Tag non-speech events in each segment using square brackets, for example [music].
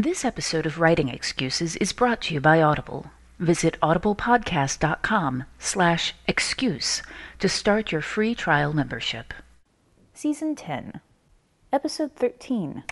This episode of Writing Excuses is brought to you by Audible. Visit audiblepodcast.com slash excuse to start your free trial membership. Season 10, Episode 13.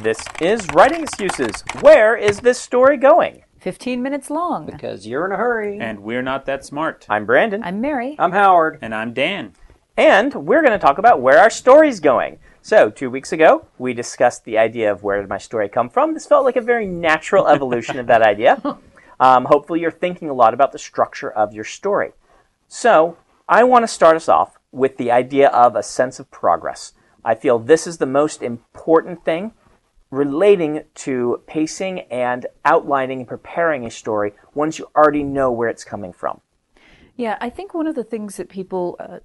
This is Writing Excuses. Where is this story going? 15 minutes long. Because you're in a hurry. And we're not that smart. I'm Brandon. I'm Mary. I'm Howard. And I'm Dan. And we're going to talk about where our story's going. So, two weeks ago, we discussed the idea of where did my story come from. This felt like a very natural [laughs] evolution of that idea. Um, hopefully, you're thinking a lot about the structure of your story. So, I want to start us off with the idea of a sense of progress. I feel this is the most important thing relating to pacing and outlining and preparing a story once you already know where it's coming from. Yeah, I think one of the things that people, uh,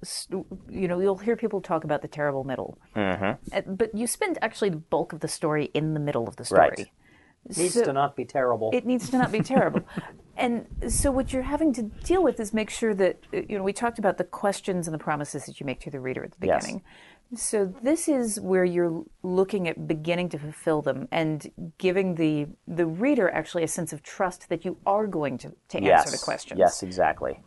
you know, you'll hear people talk about the terrible middle, mm-hmm. but you spend actually the bulk of the story in the middle of the story. Right. Needs So- to not be terrible. It needs to not be terrible. [laughs] and so what you're having to deal with is make sure that uh, you know we talked about the questions and the promises that you make to the reader at the Yes. beginning. So this is where you're looking at beginning to fulfill them and giving the the reader actually a sense of trust that you are going to, to answer the questions. Yes, exactly.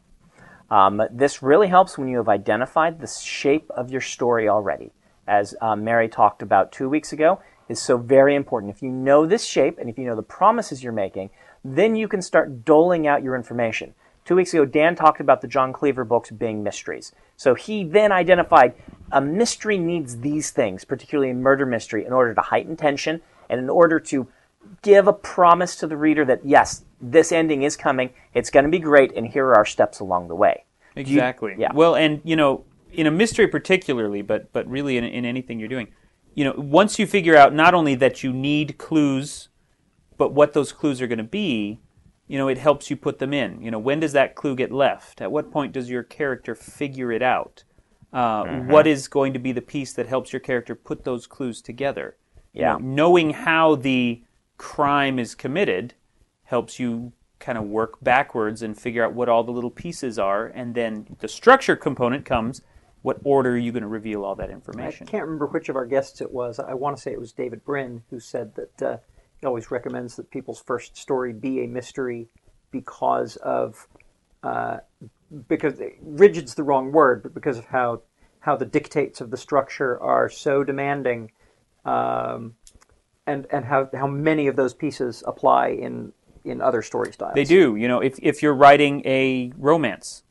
Um, this really helps when you have identified the shape of your story already. As um, Mary talked about two weeks ago, is so very important. If you know this shape and if you know the promises you're making, then you can start doling out your information. Two weeks ago, Dan talked about the John Cleaver books being mysteries. So he then identified a mystery needs these things, particularly a murder mystery, in order to heighten tension and in order to give a promise to the reader that yes, this ending is coming, it's going to be great, and here are our steps along the way. Do you- Exactly. yeah. Well, and you know, in a mystery particularly, but but really in, in anything you're doing, you know, once you figure out not only that you need clues, but what those clues are going to be, you know, it helps you put them in. You know, when does that clue get left? At what point does your character figure it out? Uh, Mm-hmm. what is going to be the piece that helps your character put those clues together? You Yeah. know, knowing how the crime is committed helps you kind of work backwards and figure out what all the little pieces are, and then the structure component comes. What order are you going to reveal all that information? I can't remember which of our guests it was. I want to say it was David Brin who said that uh, he always recommends that people's first story be a mystery because of uh, because rigid's the wrong word, but because of how how the dictates of the structure are so demanding, um, and and how how many of those pieces apply in in other story styles. They do. You know, if if you're writing a romance,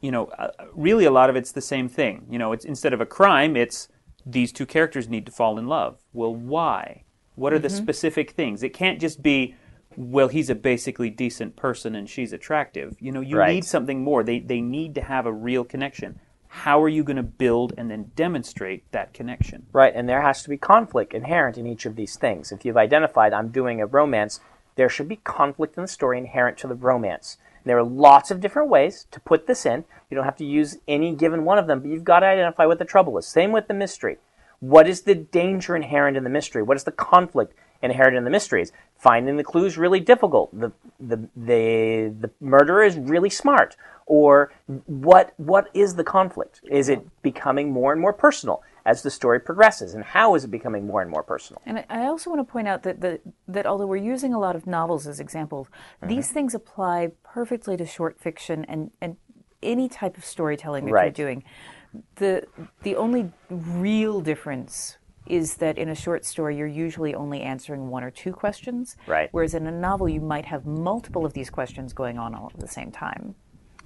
you know, uh, really a lot of it's the same thing. You know, it's instead of a crime, it's these two characters need to fall in love. Well, why? What are the specific things? It can't just be, well, he's a basically decent person and she's attractive. You know, you Right. need something more. They they need to have a real connection. How are you going to build and then demonstrate that connection? Right, and there has to be conflict inherent in each of these things. If you've identified I'm doing a romance, there should be conflict in the story inherent to the romance. There are lots of different ways to put this in. You don't have to use any given one of them, but you've got to identify what the trouble is. Same with the mystery. What is the danger inherent in the mystery? What is the conflict inherent in the mysteries? Finding the clues really difficult. The the the, the murderer is really smart. Or what what is the conflict? Is it becoming more and more personal as the story progresses? And how is it becoming more and more personal? And I- also want to point out that the, that although we're using a lot of novels as examples, mm-hmm. these things apply perfectly to short fiction and, and any type of storytelling that Right. you're doing. The the only real difference is that in a short story you're usually only answering one or two questions. Right. Whereas in a novel you might have multiple of these questions going on all at the same time.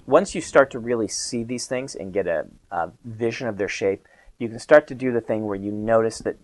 once you start to really see these things and get a, a vision of their shape, you can start to do the thing where you notice that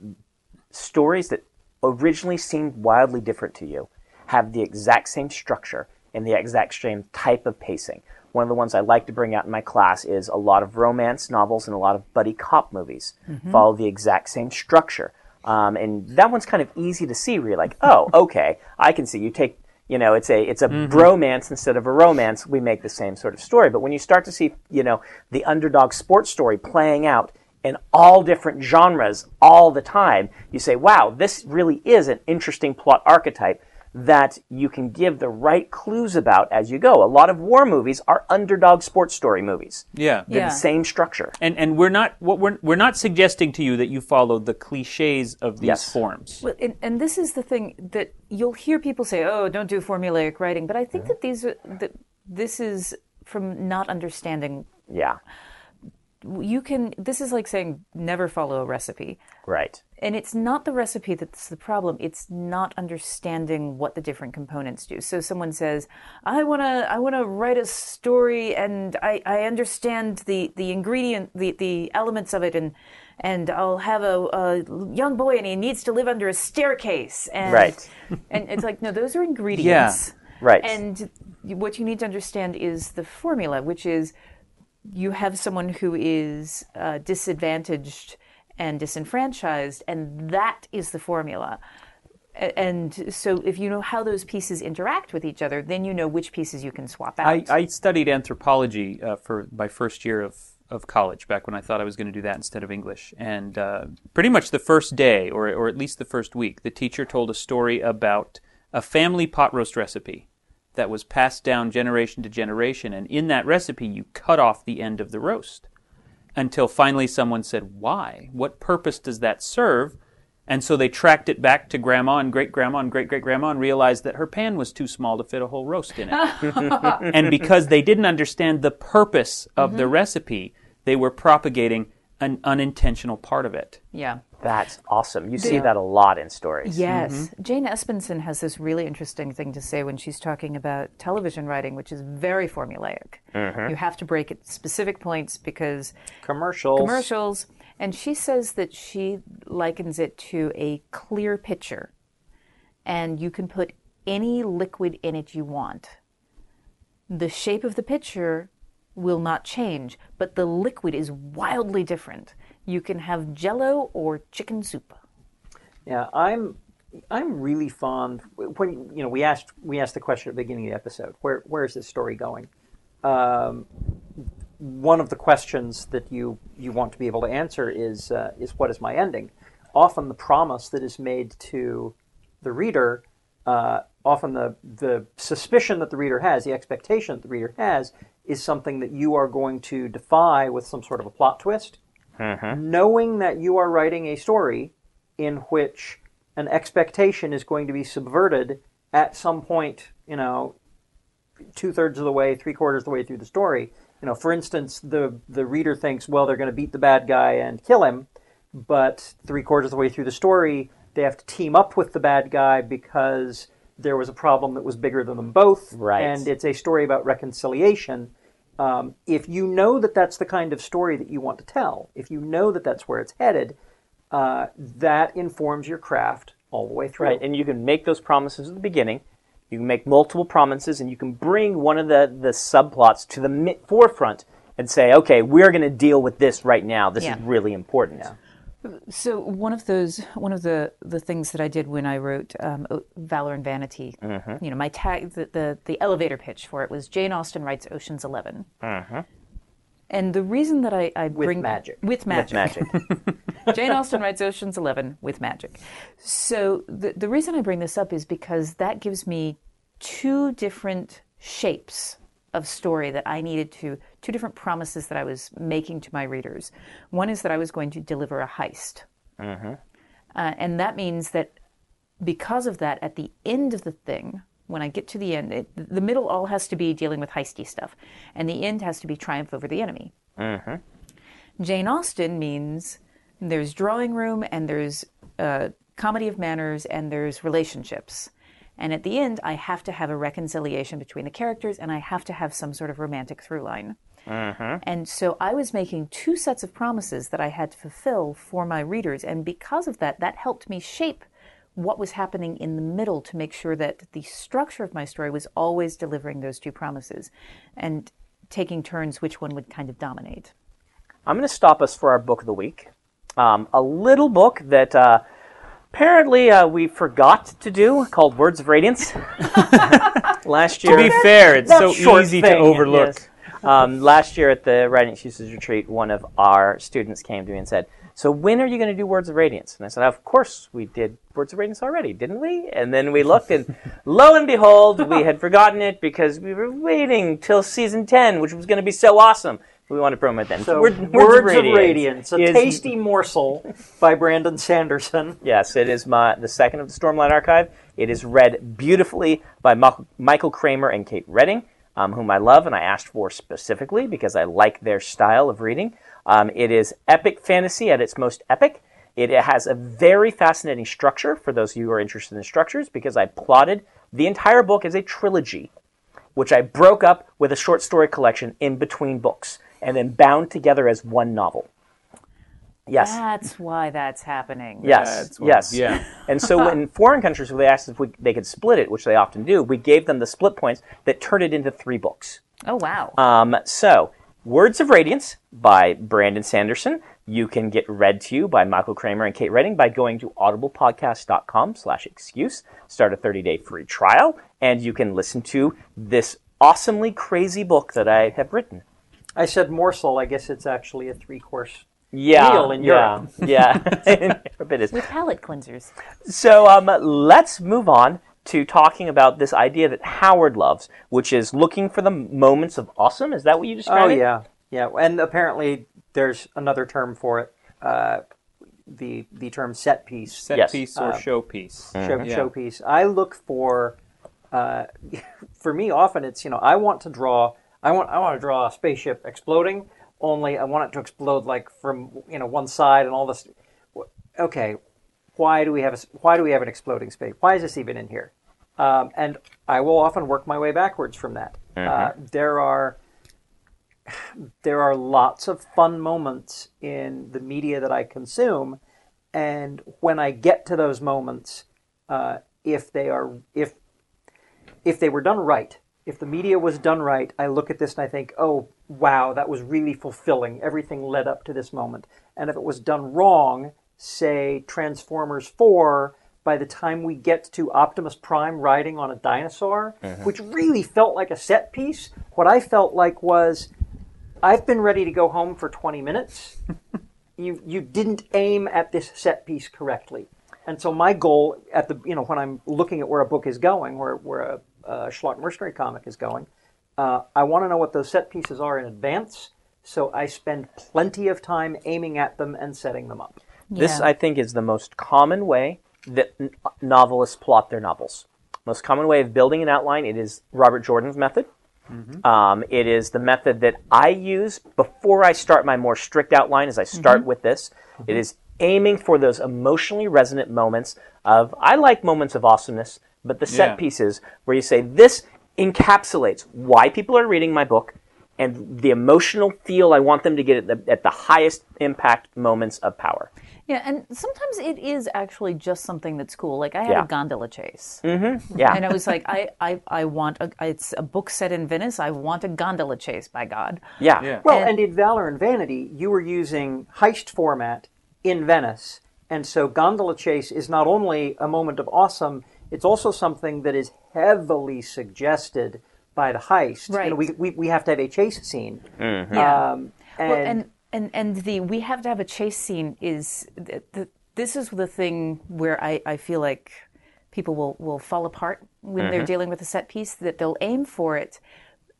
stories that originally seemed wildly different to you have the exact same structure and the exact same type of pacing. One of the ones I like to bring out in my class is a lot of romance novels and a lot of buddy cop movies. Follow the exact same structure. Um, and that one's kind of easy to see where you're like, oh, [laughs] okay, I can see. You take you know it's a it's a bromance instead of a romance. We make the same sort of story. But when you start to see you know the underdog sports story playing out in all different genres all the time you say wow this really is an interesting plot archetype that you can give the right clues about as you go. A lot of war movies are underdog sports story movies. Yeah. They're Yeah. the same structure. And and we're not what we're we're not suggesting to you that you follow the cliches of these Yes. forms. Well, and, and this is the thing that you'll hear people say, "Oh, don't do formulaic writing," but I think that these are that this is from not understanding. Yeah, You can. This is like saying never follow a recipe, right. and it's not the recipe that's the problem. It's not understanding what the different components do. So someone says, "I want to, I want to write a story, and I, I understand the the ingredient, the the elements of it, and." And I'll have a, a young boy, and he needs to live under a staircase. And, Right. [laughs] And it's like, no, those are [laughs] ingredients. yeah. Right. And what you need to understand is the formula, which is you have someone who is uh, disadvantaged and disenfranchised, and that is the formula. And so, if you know how those pieces interact with each other, then you know which pieces you can swap out. I, I studied anthropology uh, for my first year of, of college back when I thought I was going to do that instead of English. And uh, pretty much the first day, or, or at least the first week, the teacher told a story about a family pot roast recipe that was passed down generation to generation. And in that recipe, you cut off the end of the roast until finally someone said, Why? What purpose does that serve? And so they tracked it back to grandma and great grandma and great great grandma and realized that her pan was too small to fit a whole roast in it. [laughs] and because they didn't understand the purpose of the mm-hmm. recipe, they were propagating an unintentional part of it. yeah. That's awesome. You see that a lot in stories. Yes. Mm-hmm. Jane Espenson has this really interesting thing to say when she's talking about television writing, which is very formulaic. Mm-hmm. You have to break at specific points because Commercials. commercials. And she says that she likens it to a clear pitcher. And you can put any liquid in it you want. The shape of the pitcher will not change, but the liquid is wildly different. You can have jello or chicken soup. Yeah, I'm I'm really fond when you know we asked we asked the question at the beginning of the episode where where is this story going? Um, one of the questions that you you want to be able to answer is uh, is what is my ending? Often the promise that is made to the reader, uh, often the the suspicion that the reader has, the expectation that the reader has, is something that you are going to defy with some sort of a plot twist knowing that you are writing a story in which an expectation is going to be subverted at some point, you know, two thirds of the way, three quarters of the way through the story. You know, for instance, the the reader thinks, well, they're going to beat the bad guy and kill him, but three quarters of the way through the story, they have to team up with the bad guy because there was a problem that was bigger than them both, Right. and it's a story about reconciliation. Um, if you know that that's the kind of story that you want to tell, if you know that that's where it's headed, uh, that informs your craft all the way through. Right, and you can make those promises at the beginning. You can make multiple promises, and you can bring one of the, the subplots to the mi- forefront and say, okay, we're going to deal with this right now. This Yeah. is really important. So one of those, one of the the things that I did when I wrote um, Valor and Vanity, you know, my tag, the, the the elevator pitch for it was Jane Austen writes Ocean's 11 And the reason that I, I bring magic. with magic, Magic. [laughs] Jane Austen writes Ocean's Eleven with magic. So the the reason I bring this up is because that gives me two different shapes of story that I needed to two different promises that I was making to my readers. One is that I was going to deliver a heist, uh, and that means that because of that, at the end of the thing, when I get to the end, it, the middle all has to be dealing with heisty stuff, and the end has to be triumph over the enemy. Jane Austen means there's drawing room and there's uh, comedy of manners and there's relationships. And at the end, I have to have a reconciliation between the characters and I have to have some sort of romantic through line. And so I was making two sets of promises that I had to fulfill for my readers. And because of that, that helped me shape what was happening in the middle to make sure that the structure of my story was always delivering those two promises and taking turns which one would kind of dominate. I'm going to stop us for our book of the week. Um, a little book that uh, apparently uh, we forgot to do called Words of Radiance. [laughs] last year, To be fair, it's so easy to overlook. um, last year at the Writing Excuses retreat, one of our students came to me and said, So when are you going to do Words of Radiance? And I said, Of course we did Words of Radiance already, didn't we? And then we looked, and [laughs] lo and behold, we had forgotten it because we were waiting till season 10, which was going to be so awesome. We wanted to promote then. So, Word- Words, of Radiance, a is- tasty morsel by Brandon Sanderson. Yes, it is my the second of the Stormlight Archive. It is read beautifully by Michael Kramer and Kate Reading, um, whom I love and I asked for specifically because I like their style of reading. Um, it is epic fantasy at its most epic. It has a very fascinating structure for those of you who are interested in structures because I plotted the entire book as a trilogy, which I broke up with a short story collection in between books and then bound together as one novel. Yes. That's why that's happening. Yes, That's what- yes. yeah. [laughs] And so in foreign countries where they asked if we, they could split it, which they often do, we gave them the split points that turned it into three books. Oh wow. Um, so, Words of Radiance by Brandon Sanderson. You can get read to you by Michael Kramer and Kate Reading by going to audiblepodcast.com slash excuse. Start a 30-day free trial, and you can listen to this awesomely crazy book that I have written. I said morsel. I guess it's actually a three-course. Yeah, Meal in yeah, Europe. yeah. In Europe [laughs] [laughs] it is. With palate cleansers. So um, let's move on to talking about this idea that Howard loves, which is looking for the moments of awesome. Is that what you Oh described? it? yeah, yeah. And apparently there's another term for it. Uh, the the term set piece, Set Yes. piece or Uh, showpiece. show, Yeah. showpiece. I look for. Uh, [laughs] for me, often it's you know I want to draw. I want I want to draw a spaceship exploding. Only I want it to explode like from you know one side and all this. Okay, why do we have a, why do we have an exploding space? Why is this even in here? Um, and I will often work my way backwards from that. Uh, there are there are lots of fun moments in the media that I consume, and when I get to those moments, uh, if they are if if they were done right, if the media was done right, I look at this and I think, oh wow, that was really fulfilling. Everything led up to this moment. And if it was done wrong, say Transformers Four, by the time we get to Optimus Prime riding on a dinosaur, uh-huh. which really felt like a set piece, what I felt like was I've been ready to go home for 20 minutes. [laughs] you you didn't aim at this set piece correctly. And so my goal at the you know when I'm looking at where a book is going, where where a, a Schlock Mercenary comic is going, uh, I want to know what those set pieces are in advance. So I spend plenty of time aiming at them and setting them up. This, I think, is the most common way that n- novelists plot their novels. Most common way of building an outline. It is Robert Jordan's method. Um, it is the method that I use before I start my more strict outline. As I start with this, It is aiming for those emotionally resonant moments of I like moments of awesomeness, but the set Yeah. pieces where you say this encapsulates why people are reading my book and the emotional feel I want them to get at the, at the highest impact moments of power. Yeah, and sometimes it is actually just something that's cool. Like I had Yeah. a gondola chase, mm-hmm. Yeah. and I was like, I, I, I want a. It's a book set in Venice. I want a gondola chase. By God. yeah. Yeah. Well, And- and in Valor and Vanity, you were using heist format in Venice. And so Gondola Chase is not only a moment of awesome, it's also something that is heavily suggested by the heist. You know, Right. we, we, we have to have a chase scene. Yeah. Um, and, Well, and and and the we have to have a chase scene is the, the, this is the thing where I, I feel like people will, will fall apart when they're dealing with a set piece that they'll aim for it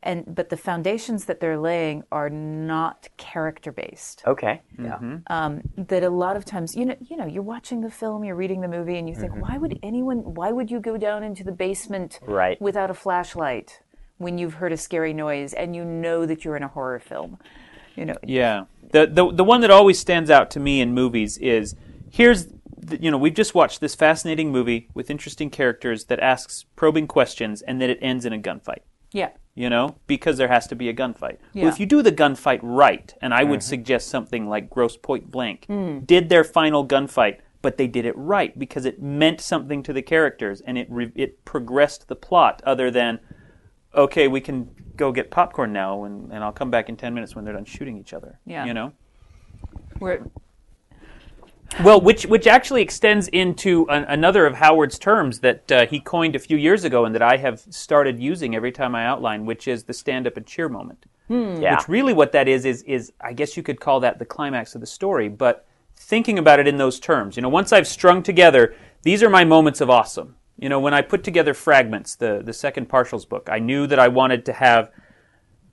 and but the foundations that they're laying are not character based Okay. yeah. Mm-hmm. Um, that a lot of times you know you know you're watching the film you're reading the movie and you think mm-hmm. why would anyone why would you go down into the basement Right. without a flashlight when you've heard a scary noise and you know that you're in a horror film you know Yeah. The, the the one that always stands out to me in movies is here's the, you know we've just watched this fascinating movie with interesting characters that asks probing questions and then it ends in a gunfight. yeah You know, because there has to be a gunfight. Yeah. Well, if you do the gunfight right, and I would mm-hmm. suggest something like Grosse Pointe Blank mm. did their final gunfight, but they did it right because it meant something to the characters and it re- it progressed the plot. Other than, okay, we can go get popcorn now, and, and I'll come back in ten minutes when they're done shooting each other. Yeah. you know. where Well, which which actually extends into an, another of Howard's terms that uh, he coined a few years ago, and that I have started using every time I outline, which is the stand up and cheer moment. Yeah. Which really what that is is is I guess you could call that the climax of the story, but thinking about it in those terms. You know, once I've strung together, these are my moments of awesome. You know, when I put together Fragments, the, the second partials book, I knew that I wanted to have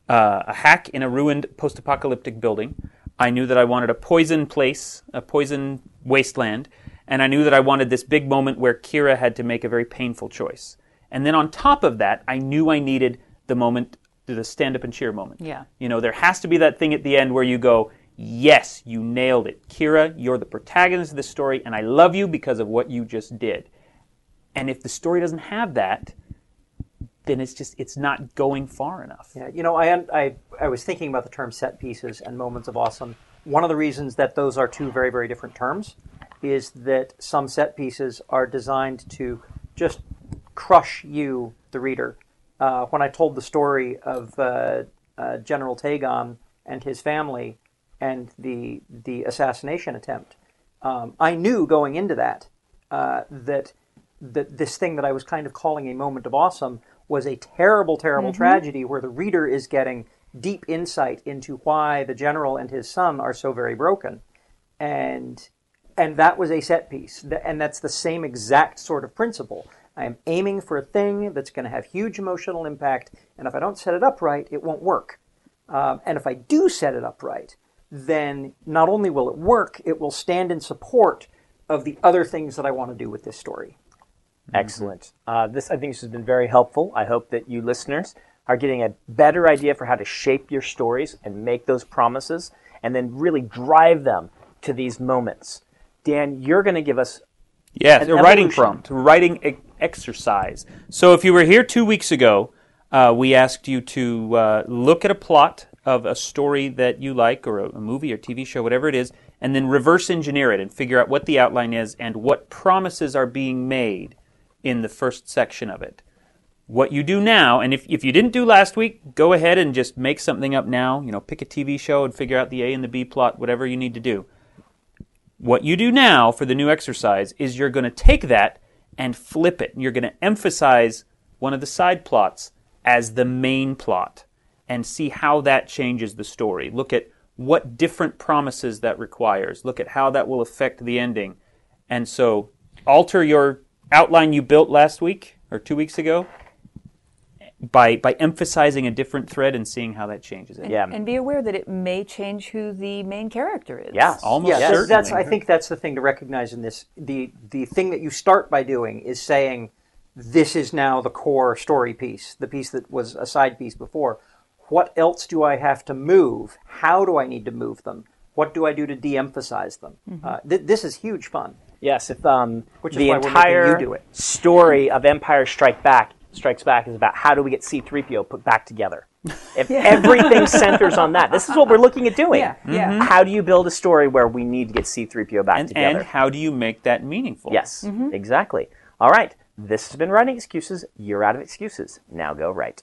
uh, a hack in a ruined post apocalyptic building. I knew that I wanted a poison place, a poison wasteland, and I knew that I wanted this big moment where Kira had to make a very painful choice. And then on top of that, I knew I needed the moment, the stand up and cheer moment. Yeah. You know, there has to be that thing at the end where you go, Yes, you nailed it. Kira, you're the protagonist of this story, and I love you because of what you just did. And if the story doesn't have that, then it's just it's not going far enough. Yeah, you know, I, I I was thinking about the term set pieces and moments of awesome. One of the reasons that those are two very very different terms is that some set pieces are designed to just crush you, the reader. Uh, when I told the story of uh, uh, General Tagon and his family and the the assassination attempt, um, I knew going into that uh, that that this thing that I was kind of calling a moment of awesome was a terrible, terrible mm-hmm. tragedy where the reader is getting deep insight into why the general and his son are so very broken, and and that was a set piece, and that's the same exact sort of principle. I am aiming for a thing that's going to have huge emotional impact, and if I don't set it up right, it won't work. Um, and if I do set it up right, then not only will it work, it will stand in support of the other things that I want to do with this story. Excellent. Uh, this I think this has been very helpful. I hope that you listeners are getting a better idea for how to shape your stories and make those promises, and then really drive them to these moments. Dan, you're going to give us yes a writing prompt, writing e- exercise. So if you were here two weeks ago, uh, we asked you to uh, look at a plot of a story that you like, or a, a movie or TV show, whatever it is, and then reverse engineer it and figure out what the outline is and what promises are being made in the first section of it. What you do now, and if, if you didn't do last week, go ahead and just make something up now. You know, pick a TV show and figure out the A and the B plot, whatever you need to do. What you do now for the new exercise is you're going to take that and flip it. You're going to emphasize one of the side plots as the main plot and see how that changes the story. Look at what different promises that requires. Look at how that will affect the ending. And so alter your outline you built last week or two weeks ago by by emphasizing a different thread and seeing how that changes it. And, yeah, and be aware that it may change who the main character is. Yeah, almost yeah, certainly. That's, I think that's the thing to recognize in this. the The thing that you start by doing is saying, "This is now the core story piece, the piece that was a side piece before." What else do I have to move? How do I need to move them? What do I do to de-emphasize them? Mm-hmm. Uh, th- this is huge fun. Yes, if um, the entire story of Empire Strike Back Strikes Back is about how do we get C-3PO put back together. [laughs] If yeah. everything centers on that, this is what we're looking at doing. Yeah, yeah. Mm-hmm. How do you build a story where we need to get C-3PO back and, together? And how do you make that meaningful? Yes, mm-hmm. exactly. All right, this has been Writing Excuses. You're out of excuses. Now go write.